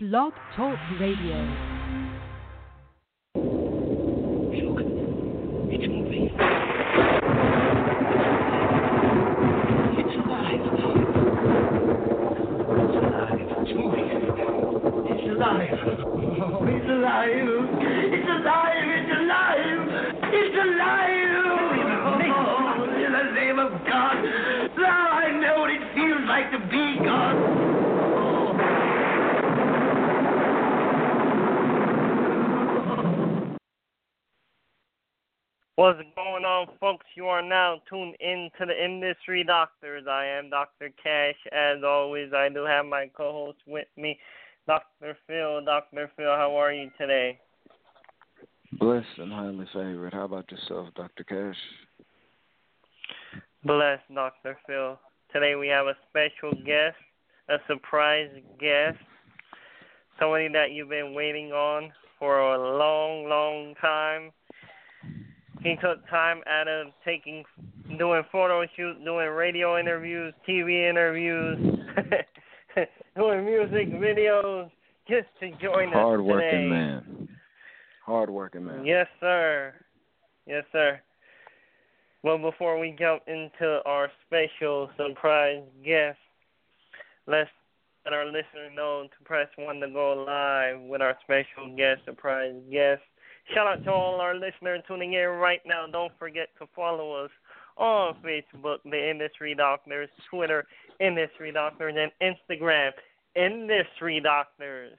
Blog Talk Radio. Look, What's going on, folks? You are now tuned in to the Industry Doctors. I am Dr. Cash. As always, I do have my co host with me, Dr. Phil. Dr. Phil, how are you today? Blessed and highly favored. How about yourself, Dr. Cash? Blessed, Dr. Phil. Today we have a special guest, a surprise guest, somebody that you've been waiting on for a long, long time. He took time out of taking, doing photo shoots, doing radio interviews, TV interviews, doing music videos, just to join us Hard working today. man. Hard working man. Yes, sir. Yes, sir. Well, before we jump into our special surprise guest, let's let our listeners know to press one to go live with our special guest, surprise guest. Shout out to all our listeners tuning in right now. Don't forget to follow us on Facebook, The Industry Doctors, Twitter, Industry Doctors, and Instagram, Industry Doctors.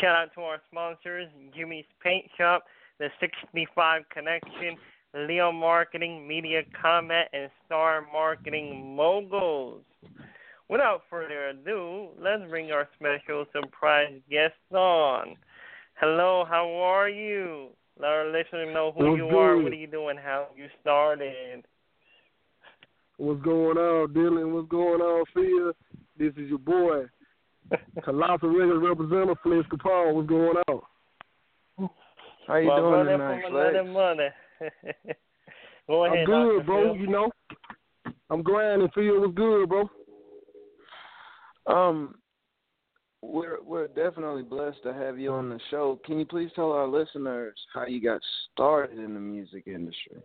Shout out to our sponsors, Jimmy's Paint Shop, The 65 Connection, Leo Marketing, Media Combat, and Star Marketing Moguls. Without further ado, let's bring our special surprise guest on. Hello, how are you? Let our listeners know who What's you are, what are you doing, how you started. What's going on, Dylan? What's going on, Phil? This is your boy, Colossal Regular Representative Flexx Kapone. What's going on? How you My doing tonight, from Flex? mother. Go ahead, I'm good, Dr. bro. Phil. You know, I'm grinding. Phil was good, bro. Um, we're we're definitely blessed to have you on the show. Can you please tell our listeners how you got started in the music industry?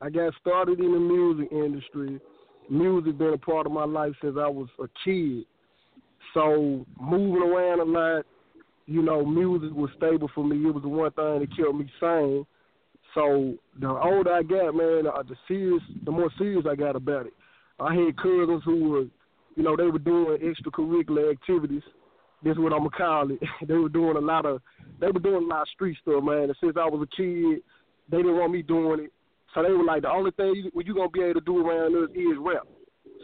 I got started in the music industry. Music been a part of my life since I was a kid. So moving around a lot, you know, music was stable for me. It was the one thing that kept me sane. So the older I got, man, uh, the serious, the more serious I got about it. I had cousins who were, you know, they were doing extracurricular activities. This is what I'm gonna call it. they were doing a lot of, they were doing a lot of street stuff, man. And since I was a kid, they didn't want me doing it. So they were like, the only thing you, you gonna be able to do around us is rap.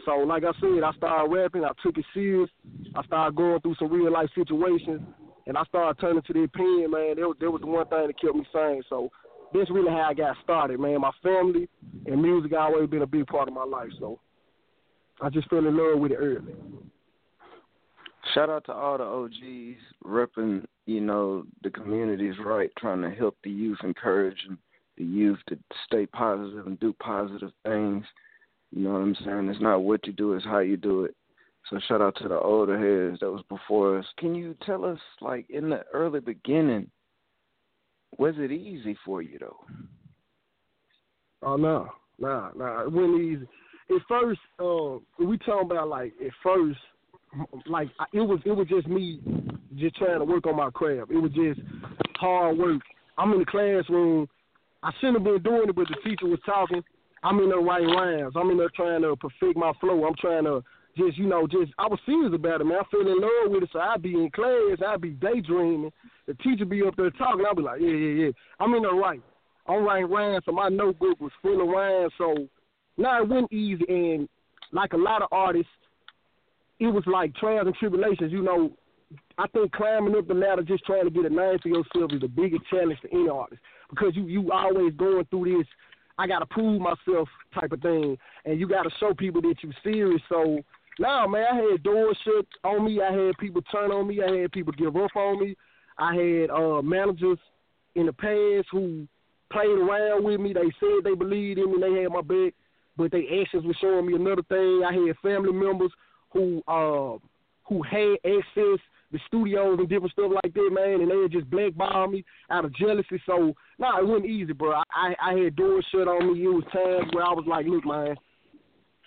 So like I said, I started rapping. I took it serious. I started going through some real life situations, and I started turning to the pen, man. That was, that was the one thing that kept me sane. So that's really how I got started, man. My family and music always been a big part of my life. So I just fell in love with it early. Shout out to all the OGs repping, you know, the communities right, trying to help the youth, encouraging the youth to stay positive and do positive things. You know what I'm saying? It's not what you do, it's how you do it. So shout out to the older heads that was before us. Can you tell us, like in the early beginning, was it easy for you though? Oh no, nah, nah, it wasn't easy. At first, uh, we talking about like at first, like it was it was just me just trying to work on my craft. It was just hard work. I'm in the classroom. I shouldn't have been doing it, but the teacher was talking. I'm in there writing rhymes. I'm in there trying to perfect my flow. I'm trying to just, you know, just I was serious about it, man. I fell in love with it, so I'd be in class, I'd be daydreaming. The teacher be up there talking, I'd be like, yeah, yeah, yeah. I'm in there writing. I'm writing rhymes, so my notebook was full of rhymes. So now it wasn't easy, and like a lot of artists, it was like trials and tribulations. You know, I think climbing up the ladder, just trying to get a name for yourself, is the biggest challenge for any artist because you you always going through this. I gotta prove myself type of thing, and you gotta show people that you're serious. So now, man, I had doors shut on me. I had people turn on me. I had people give up on me. I had uh managers in the past who played around with me. They said they believed in me. They had my back, but their actions were showing me another thing. I had family members who uh who had access the studios and different stuff like that, man, and they just blackball me out of jealousy. So, nah, it wasn't easy, bro. I, I, I had doors shut on me. It was times where I was like, look, man,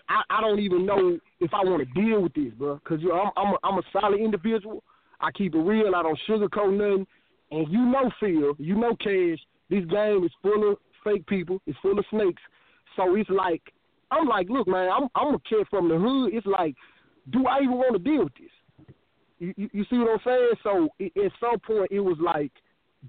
I, I don't even know if I want to deal with this, bro, because you know, I'm, I'm, a, I'm a solid individual. I keep it real. I don't sugarcoat nothing. And you know, Phil, you know, Cash, this game is full of fake people. It's full of snakes. So it's like, I'm like, look, man, I'm, I'm a kid from the hood. It's like, do I even want to deal with this? You, you, see what I'm saying? So at some point, it was like,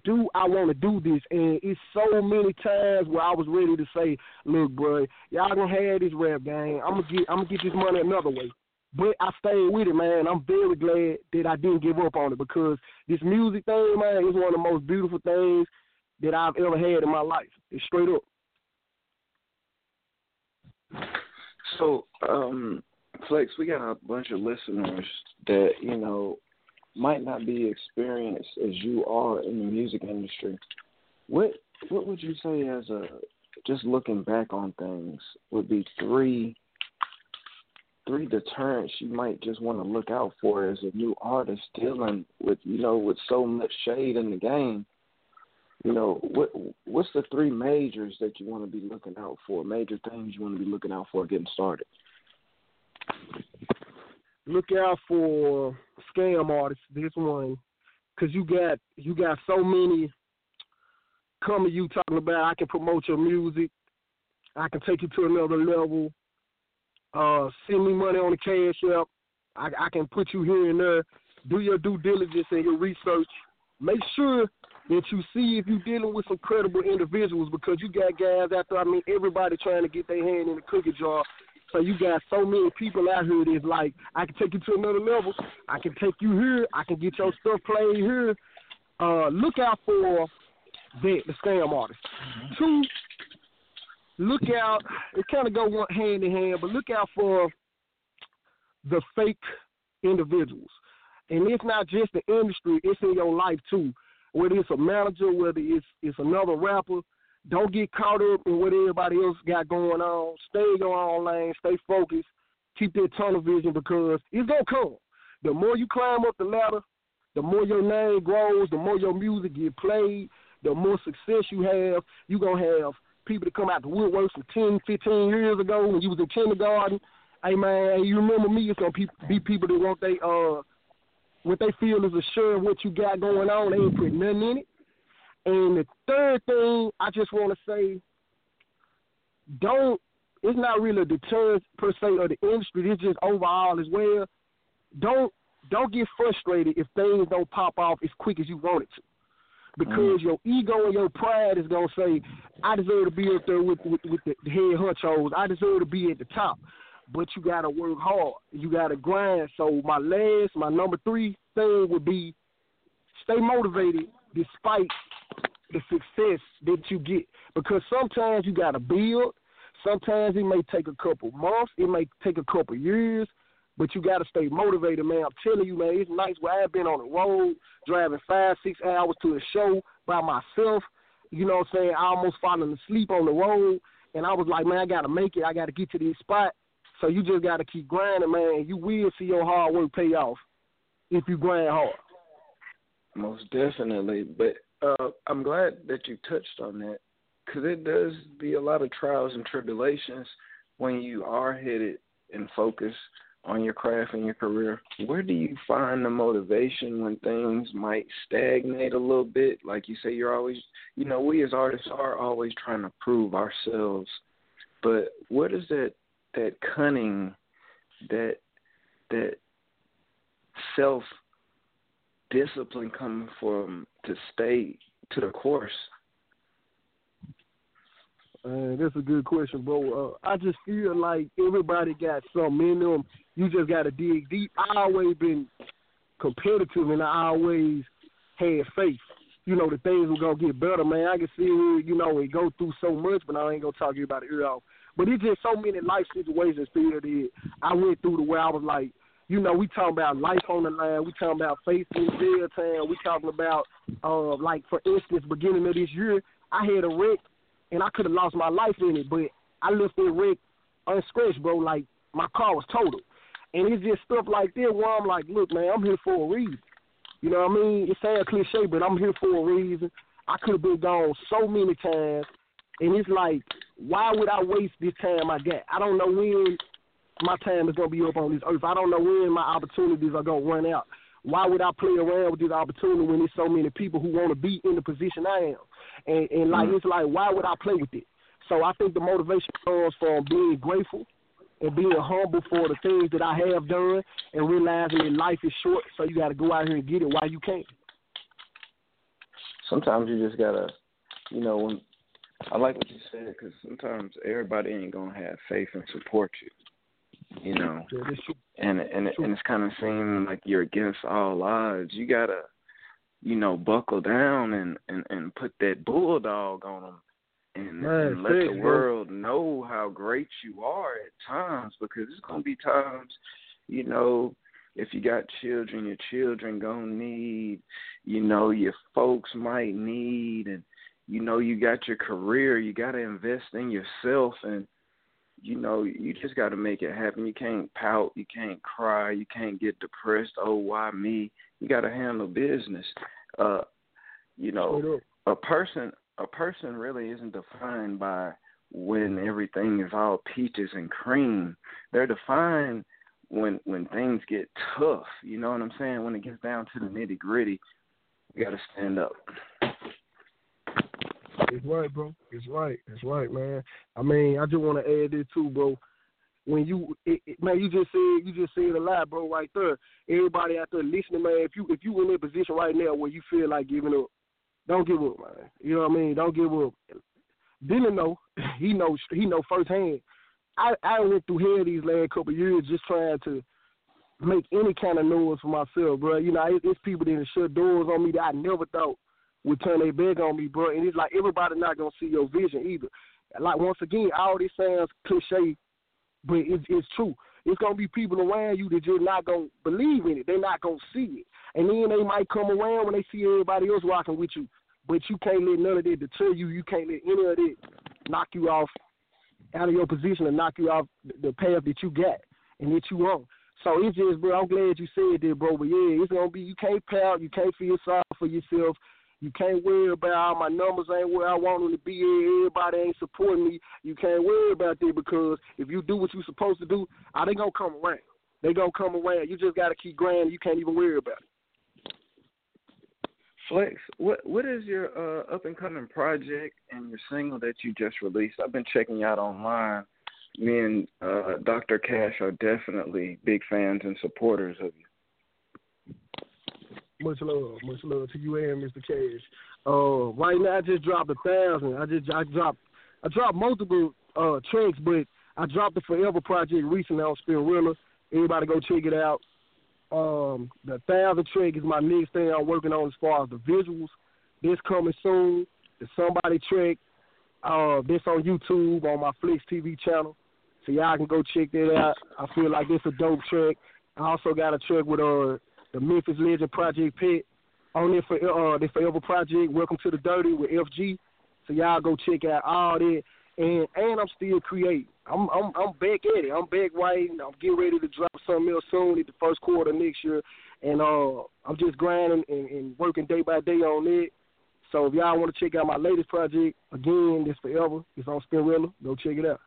do I want to do this? And it's so many times where I was ready to say, look, bro, y'all gonna have this rap game. I'm gonna get, I'm gonna get this money another way. But I stayed with it, man. I'm very glad that I didn't give up on it because this music thing, man, is one of the most beautiful things that I've ever had in my life. It's straight up. So, um, Flexx, we got a bunch of listeners that you know might not be experienced as you are in the music industry. What what would you say as a just looking back on things would be three three deterrents you might just want to look out for as a new artist dealing with you know with so much shade in the game you know what what's the three majors that you want to be looking out for major things you want to be looking out for getting started look out for scam artists. This one, because you got you got so many coming. You talking about I can promote your music, I can take you to another level. Uh, send me money on the cash app. I, I can put you here and there. Do your due diligence and your research. Make sure that you see if you're dealing with some credible individuals because you got guys out there. I mean, everybody trying to get their hand in the cookie jar so you got so many people out here that's like, I can take you to another level. I can take you here. I can get your stuff played here. Uh, look out for that, the scam artist. Mm-hmm. Two, look out. It kind of go one hand in hand, but look out for the fake individuals. And it's not just the industry; it's in your life too. Whether it's a manager, whether it's it's another rapper, don't get caught up in what everybody else got going on. Stay your own lane. Stay focused. Keep that tunnel vision because it's gonna come. The more you climb up the ladder, the more your name grows. The more your music get played. The more success you have. You gonna have people that come out the woodworks from 10, 15 years ago when you was in kindergarten. Hey man, you remember me? It's gonna be people that want they uh what they feel is assured what you got going on. They ain't put nothing in it. And the third thing I just want to say, don't. It's not really a deterrent per se of the industry. It's just overall as well. Don't don't get frustrated if things don't pop off as quick as you want it to, because mm. your ego and your pride is gonna say, "I deserve to be up there with with, with the, the head honchos. I deserve to be at the top." But you gotta work hard. You gotta grind. So my last, my number three thing would be stay motivated despite the success that you get. Because sometimes you got to build. Sometimes it may take a couple months. It may take a couple years. But you got to stay motivated, man. I'm telling you, man, it's nights where I've been on the road, driving five, six hours to a show by myself. You know what I'm saying? I almost falling asleep on the road. And I was like, man, I got to make it. I got to get to this spot. So you just got to keep grinding, man. You will see your hard work pay off if you grind hard. Most definitely. But uh, I'm glad that you touched on that because it does be a lot of trials and tribulations when you are headed and focused on your craft and your career. Where do you find the motivation when things might stagnate a little bit? Like you say, you're always, you know, we as artists are always trying to prove ourselves. But what is that that cunning, that that self discipline coming from to stay to the course? Uh, that's a good question, bro. Uh, I just feel like everybody got something in them. You just got to dig deep. I always been competitive, and I always had faith. You know, the things were gonna get better, man. I can see, you know, and go through so much, but I ain't gonna talk to you about it here off. But it's just so many life situations, Phil, that I went through the where I was like, you know, we talking about life on the line. We talking about faith in jail time. We talking about, uh, like for instance, beginning of this year, I had a wreck and I could have lost my life in it, but I left that wreck unscratched, bro. Like my car was totaled, And it's just stuff like that where I'm like, look, man, I'm here for a reason. You know what I mean? It sounds cliche, but I'm here for a reason. I could have been gone so many times, and it's like, why would I waste this time I got? I don't know when my time is gonna be up on this earth. I don't know when my opportunities are gonna run out. Why would I play around with this opportunity when there's so many people who want to be in the position I am? And and like mm-hmm. it's like, why would I play with it? So I think the motivation comes from being grateful and being humble for the things that I have done and realizing that life is short, so you got to go out here and get it while you can. Sometimes you just gotta, you know, when I like what you said because sometimes everybody ain't gonna have faith and support you. You know, and and and it's kind of seeming like you're against all odds. You gotta, you know, buckle down and and and put that bulldog on them and, Man, and let the world know how great you are at times because it's gonna be times, you know, if you got children, your children gonna need, you know, your folks might need, and you know, you got your career, you got to invest in yourself, and you know, you just got to make it happen. You can't pout, you can't cry, you can't get depressed. Oh, why me? You got to handle business. Uh, you know, a person a person really isn't defined by when everything is all peaches and cream. They're defined when when things get tough. You know what I'm saying? When it gets down to the nitty gritty, you got to stand up. It's right, bro. It's right. It's right, man. I mean, I just want to add this too, bro. When you, it, it, man, you just said you just said a lot, bro, right there. Everybody out there listening, man. If you if you in that position right now where you feel like giving up, don't give up, man. You know what I mean? Don't give up. Didn't know. He knows. He know firsthand. I I went through hell these last couple years just trying to make any kind of noise for myself, bro. You know, it, it's people that shut doors on me that I never thought would turn their back on me, bro. And it's like everybody not gonna see your vision either. Like once again, all this sounds cliche, but it's it's true. It's gonna be people around you that just not gonna believe in it. They're not gonna see it, and then they might come around when they see everybody else rocking with you. But you can't let none of that deter you. You can't let any of that knock you off out of your position and knock you off the path that you got and that you on. So it's just, bro. I'm glad you said that, bro. But yeah, it's gonna be. You can't pout. You can't feel sorry for yourself. You can't worry about all my numbers ain't where I want them to be. Everybody ain't supporting me. You can't worry about that because if you do what you're supposed to do, I they gonna come around? They gonna come around. You just gotta keep grinding. You can't even worry about it. Flexx, what what is your uh, up and coming project and your single that you just released? I've been checking you out online. Me and uh, Dr. Cash are definitely big fans and supporters of you. Much love, much love to you and Mr. Cash. Uh, right now I just dropped a thousand. I just I dropped I dropped multiple uh tracks, but I dropped the Forever project recently on Spinrilla. Everybody go check it out. Um, the thousand track is my next thing I'm working on as far as the visuals. This coming soon. The Somebody track. Uh, this on YouTube on my Flex TV channel, so y'all can go check that out. I feel like it's a dope track. I also got a track with uh the Memphis Legend Project Pat on there for uh the Forever Project. Welcome to the Dirty with FG. So y'all go check out all that. And and I'm still creating. I'm I'm I'm back at it. I'm back writing. I'm getting ready to drop something else soon at the first quarter next year. And uh I'm just grinding and, and working day by day on it. So if y'all want to check out my latest project, again, this forever. It's on Spinrilla. Go check it out.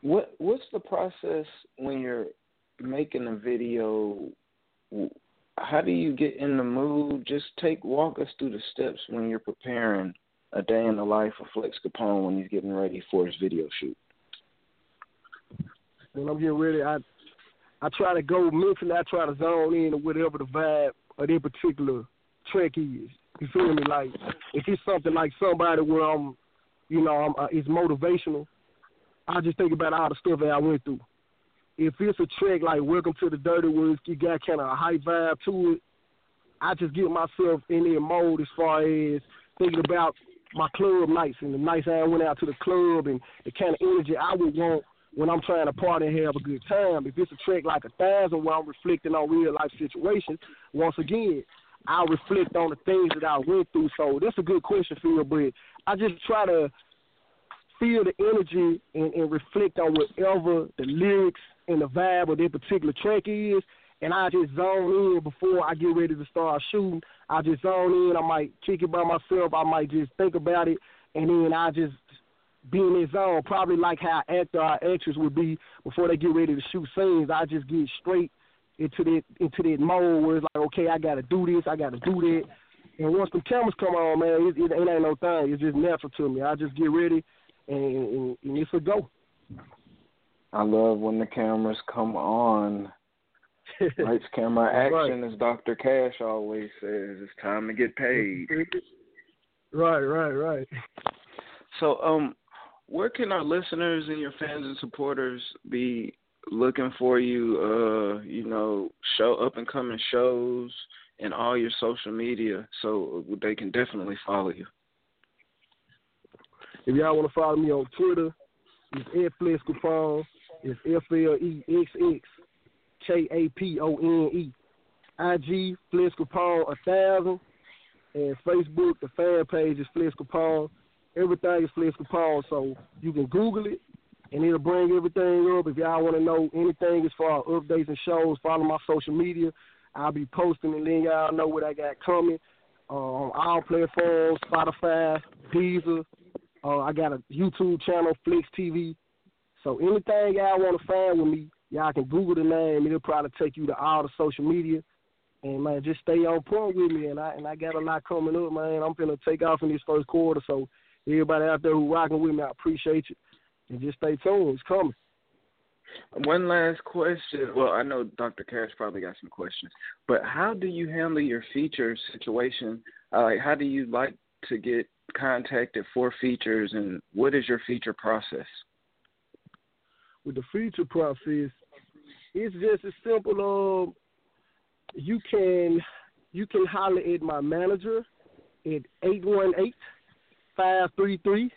What what's the process when you're making a video how do you get in the mood? Just take walk us through the steps when you're preparing a day in the life of Flexx Kapone when he's getting ready for his video shoot. When I'm getting ready, I I try to go mentally. I try to zone in or whatever the vibe of that particular track is. You feel me? Like if it's something like somebody where I'm, you know, I'm, uh, it's motivational. I just think about all the stuff that I went through if it's a track like Welcome to the Dirty Woods, you got kind of a high vibe to it. I just get myself in that mode as far as thinking about my club nights and the nights I went out to the club and the kind of energy I would want when I'm trying to party and have a good time. If it's a track like a thousand where I'm reflecting on real life situations, once again, I'll reflect on the things that I went through. So that's a good question, Phil, but I just try to feel the energy and, and reflect on whatever the lyrics and the vibe of that particular track is, and I just zone in before I get ready to start shooting. I just zone in. I might kick it by myself. I might just think about it, and then I just be in that zone. Probably like how actor or actress would be before they get ready to shoot scenes. I just get straight into that into that mode where it's like, okay, I got to do this, I got to do that. And once the cameras come on, man, it, it, it ain't no thing. It's just natural to me. I just get ready, and, and, and it's a go. I love when the cameras come on. Lights, camera, action, right. as Dr. Cash always says. It's time to get paid. Right, right, right. So, um, where can our listeners and your fans and supporters be looking for you? Uh, you know, show up and coming shows and all your social media, so they can definitely follow you. If y'all want to follow me on Twitter, it's F Flexx Kapone. It's F L E X X K A P O N E. IG Flexx Kapone a thousand, and Facebook the fan page is Flexx Kapone. Everything is Flexx Kapone, so you can Google it, and it'll bring everything up. If y'all want to know anything as far as updates and shows, follow my social media. I'll be posting and letting y'all know what I got coming uh, on all platforms, Spotify, Deezer. Uh, I got a YouTube channel, Flex TV. So anything y'all want to find with me, y'all can Google the name. It'll probably take you to all the social media. And man, just stay on point with me. And I and I got a lot coming up, man. I'm gonna take off in this first quarter. So everybody out there who rocking with me, I appreciate you. And just stay tuned. It's coming. One last question. Well, I know Dr. Cash probably got some questions, but how do you handle your feature situation? Uh, how do you like to get contacted for features, and what is your feature process? With the feature process, it's just as simple. Um, you can you can holler at my manager at 818-533-8484.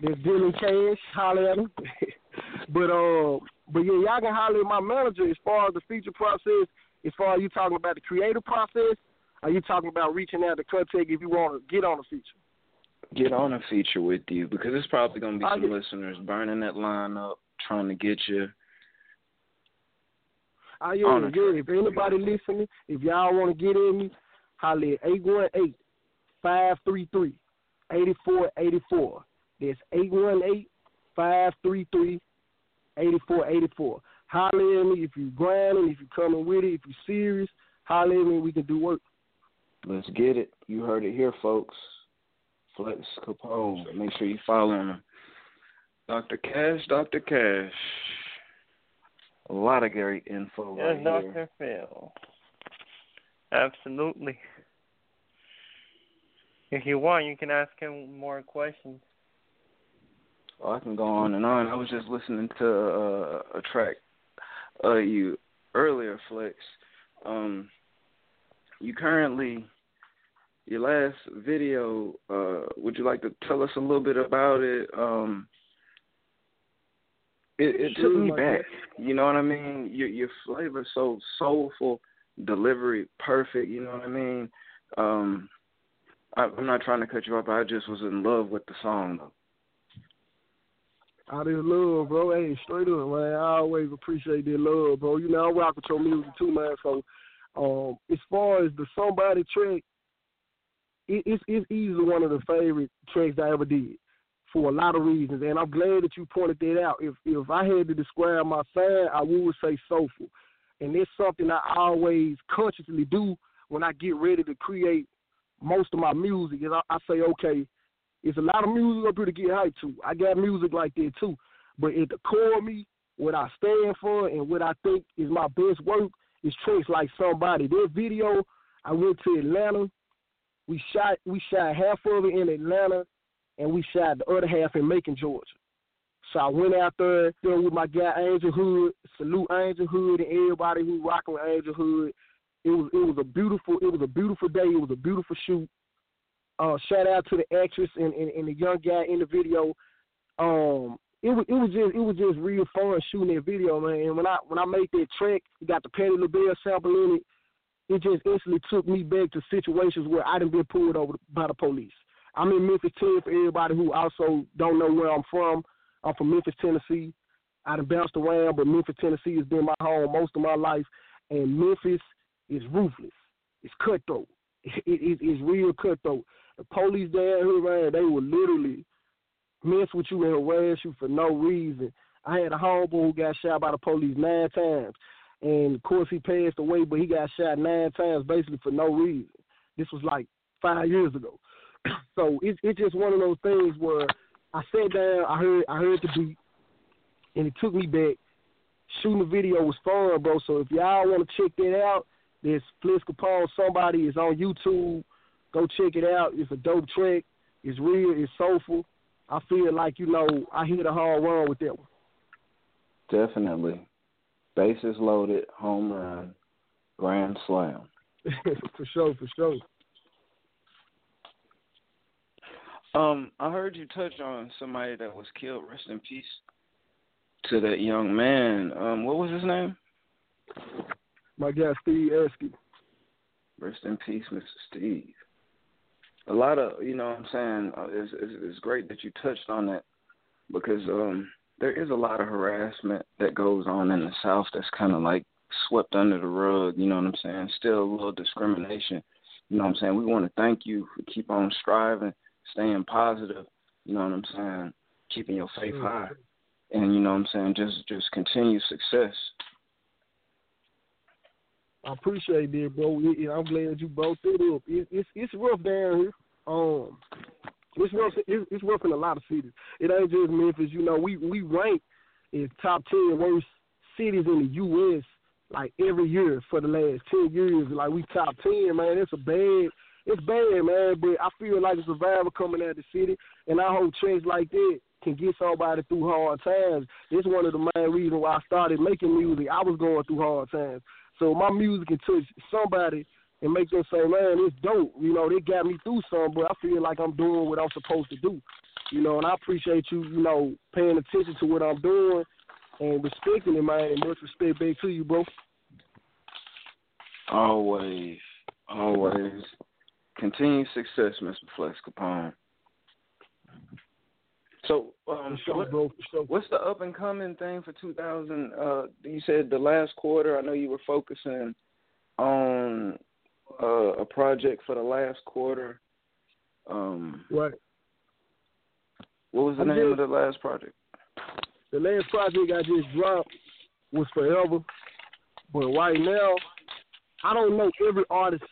There's dealing cash, holler at him. but uh, but yeah, y'all can holler at my manager as far as the feature process. As far as you talking about the creative process, are you talking about reaching out to contact if you want to get on a feature? Get on a feature with you because it's probably going to be I some get- listeners burning that line up, trying to get you. Ah, oh yeah, On a. If anybody listening, if y'all want to get in me, holler at 818 533 8484. That's 818 533 8484. Holler at me if you're grinding, if you're coming with it, if you're serious, holler at me, we can do work. Let's get it. You heard it here, folks. Flexx Kapone. Make sure you follow him. Dr. Cash, Dr. Cash. A lot of great info Yes, right Dr. here. Phil. Absolutely. If you want, you can ask him more questions. Oh, I can go on and on. I was just listening to uh, a track uh you earlier, Flexx. Um, you currently your last video. Uh, would you like to tell us a little bit about it? Um, it, it Sure, took me back. You know what I mean? Your your flavor so soulful, delivery perfect. You know what I mean? Um, I, I'm not trying to cut you off. I just was in love with the song though. Out of love, bro. Hey, straight up, man. I always appreciate that love, bro. You know, I rock with your music too, man. So, um, as far as the somebody track, it, it's it's easily one of the favorite tracks I ever did for a lot of reasons, and I'm glad that you pointed that out. If if I had to describe my sound, I would say soulful, and it's something I always consciously do when I get ready to create most of my music. Is I, I say, okay, it's a lot of music up here to get hyped to. I got music like that too. But at the core of me, what I stand for and what I think is my best work is tracks like somebody. That video, I went to Atlanta. We shot we shot half of it in Atlanta and we shot the other half in Macon, Georgia. So I went out there, know, with my guy Angel Hood, salute Angel Hood and everybody who rocking with Angel Hood. It was it was a beautiful it was a beautiful day. It was a beautiful shoot. Uh, shout out to the actress and, and, and the young guy in the video. Um, it was it was just it was just real fun shooting that video, man. And when I when I made that track, got the Patti LaBelle sample in it. It just instantly took me back to situations where I didn't been pulled over by the police. I'm in Memphis, Tennessee. For everybody who also don't know where I'm from, I'm from Memphis, Tennessee. I done bounced around, but Memphis, Tennessee has been my home most of my life, and Memphis is ruthless. It's cutthroat. It, it, it's real cutthroat. The police down here, man, they will literally mess with you and harass you for no reason. I had a homeboy who got shot by the police nine times. And of course he passed away, but he got shot nine times basically for no reason. This was like five years ago. so it's it's just one of those things where I sat down, I heard I heard the beat, and it took me back. Shooting the video was fun, bro. So if y'all want to check that out, there's Flexx Kapone. Somebody is on YouTube. Go check it out. It's a dope track. It's real. It's soulful. I feel like you know I hit a hard run with that one. Definitely, bases loaded, home run, grand slam. for sure, for sure. Um, I heard you touch on somebody that was killed. Rest in peace to that young man. Um, what was his name? My guy Steve Esky. Rest in peace, Mr. Steve. A lot of you know what I'm saying uh, it's, it's it's great that you touched on that because um there is a lot of harassment that goes on in the South that's kind of like swept under the rug. You know what I'm saying? Still a little discrimination. You know what I'm saying? We want to thank you for keep on striving, staying positive. You know what I'm saying? Keeping your faith high, and you know what I'm saying? Just just continue success. I appreciate that, bro. I'm glad you brought that up. It, it's it's rough down here. Um, it's rough. It's, rough in a lot of cities. It ain't just Memphis. You know, we we rank as top ten worst cities in the U.S. like every year for the last ten years. Like we top ten, man. It's a bad. It's bad, man. But I feel like a survivor coming out of the city, and I hope trends like that can get somebody through hard times. It's one of the main reasons why I started making music. I was going through hard times, so my music can touch somebody and make them say, man, it's dope. You know, they got me through some, but I feel like I'm doing what I'm supposed to do. You know, and I appreciate you, you know, paying attention to what I'm doing and respecting it, man. And much respect back to you, bro. Always, always. Continued success, Mr. Flexx Kapone. So, um, sure, what, bro, sure. what's the up and coming thing for 2000? Uh, you said the last quarter. I know you were focusing on uh, a project for the last quarter. Um, right. What was the I'm name just, of the last project? The last project I just dropped was Forever, but right now I don't know every artist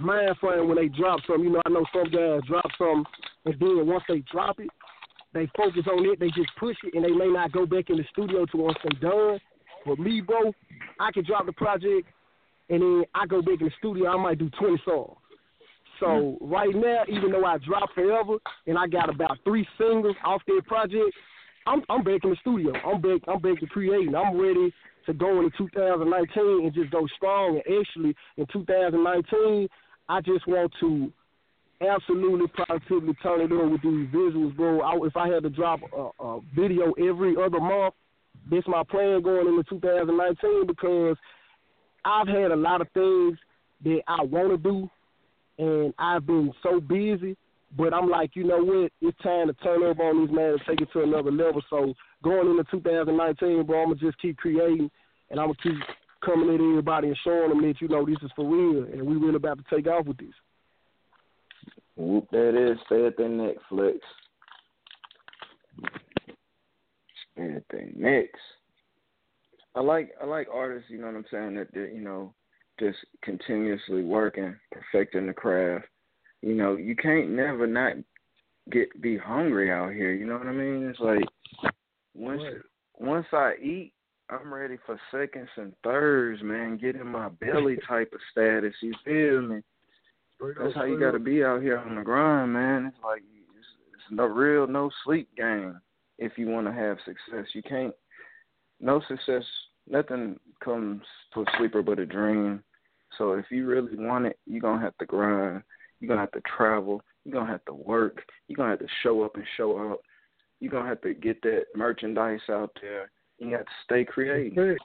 mind frame when they drop something. You know, I know some guys drop something and then once they drop it, they focus on it, they just push it, and they may not go back in the studio to once they done. But me, bro, I can drop the project and then I go back in the studio. I might do twenty songs. So mm-hmm. right now, even though I dropped forever and I got about three singles off that project, I'm I'm back in the studio. I'm back I'm back to creating. I'm ready to go into 2019 and just go strong. And actually, in 2019, I just want to absolutely positively turn it on with these visuals, bro. I, if I had to drop a, a video every other month, that's my plan going into 2019 because I've had a lot of things that I want to do, and I've been so busy. But I'm like, you know what? It's time to turn over on these man and take it to another level. So going into 2019, bro, I'm gonna just keep creating, and I'm gonna keep coming at everybody and showing them that you know this is for real, and we really about to take off with this. Whoop, that is. Stay at their Netflix. Stay at their necks. I like I like artists, you know what I'm saying, that they you know, just continuously working, perfecting the craft. You know, you can't never not get be hungry out here, you know what I mean? It's like once once I eat, I'm ready for seconds and thirds, man. Get in my belly type of status, you feel me? That's how you got to be out here on the grind, man. It's like it's, it's no real no sleep game if you want to have success. You can't no success nothing comes to a sleeper but a dream. So if you really want it, you're gonna have to grind. You're gonna have to travel. You're gonna have to work. You're gonna have to show up and show out. You're gonna have to get that merchandise out there. You got to stay creative.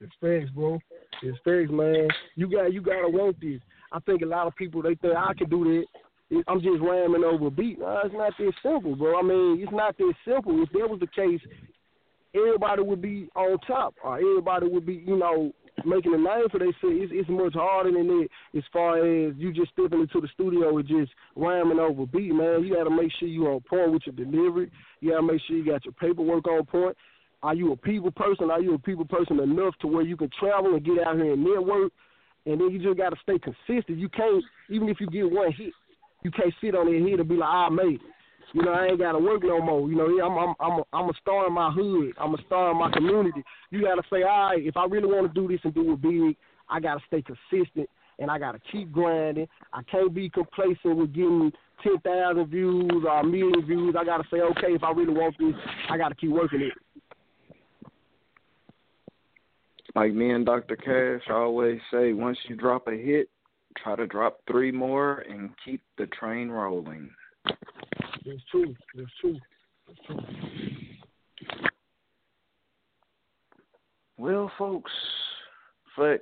It's facts, bro. It's facts, man. You got you gotta want this. I think a lot of people they think I can do that. I'm just ramming over a beat. No, it's not that simple, bro. I mean, it's not that simple. If that was the case, everybody would be on top, or everybody would be, you know, making a name for themselves. It's, it's much harder than that as far as you just stepping into the studio and just rhyming over beat, man. You got to make sure you on point with your delivery. You got to make sure you got your paperwork on point. Are you a people person? Are you a people person enough to where you can travel and get out here and network? And then you just got to stay consistent. You can't, even if you get one hit, you can't sit on your head and be like, ah, I made it. You know, I ain't gotta work no more. You know, I'm I'm I'm a, I'm a star in my hood. I'm a star in my community. You gotta say, all right, if I really want to do this and do it big, I gotta stay consistent and I gotta keep grinding. I can't be complacent with getting ten thousand views or a million views. I gotta say, okay, if I really want this, I gotta keep working it. Like me and Dr. Cash always say, once you drop a hit, try to drop three more and keep the train rolling. That's true. There's true. That's true. Well, folks, Flexx,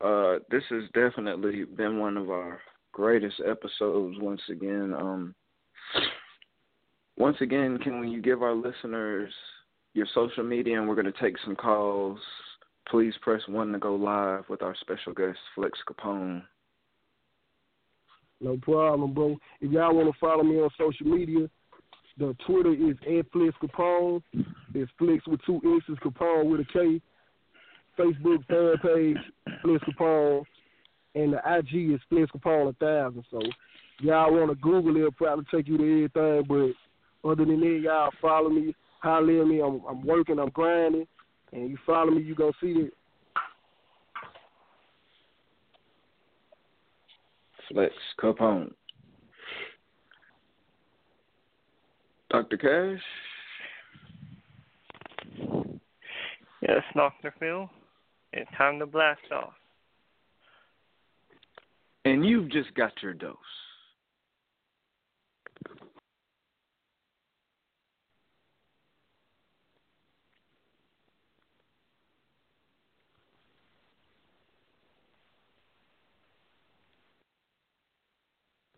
uh, this has definitely been one of our greatest episodes once again. Um, once again, can you give our listeners your social media and we're going to take some calls. Please press 1 to go live with our special guest, Flexx Kapone. No problem, bro. If y'all want to follow me on social media, the Twitter is at Flexx Kapone. It's Flex with two X's, Capone with a K. Facebook fan page, Flexx Kapone. And the IG is Flexx Kapone 1000. So y'all want to Google it, it'll probably take you to everything. But other than that, y'all follow me, holler at me. I'm, I'm working, I'm grinding. And you follow me, you going to see it. Flexx Kapone. Dr. Cash? Yes, Dr. Phil. It's time to blast off. And you've just got your dose.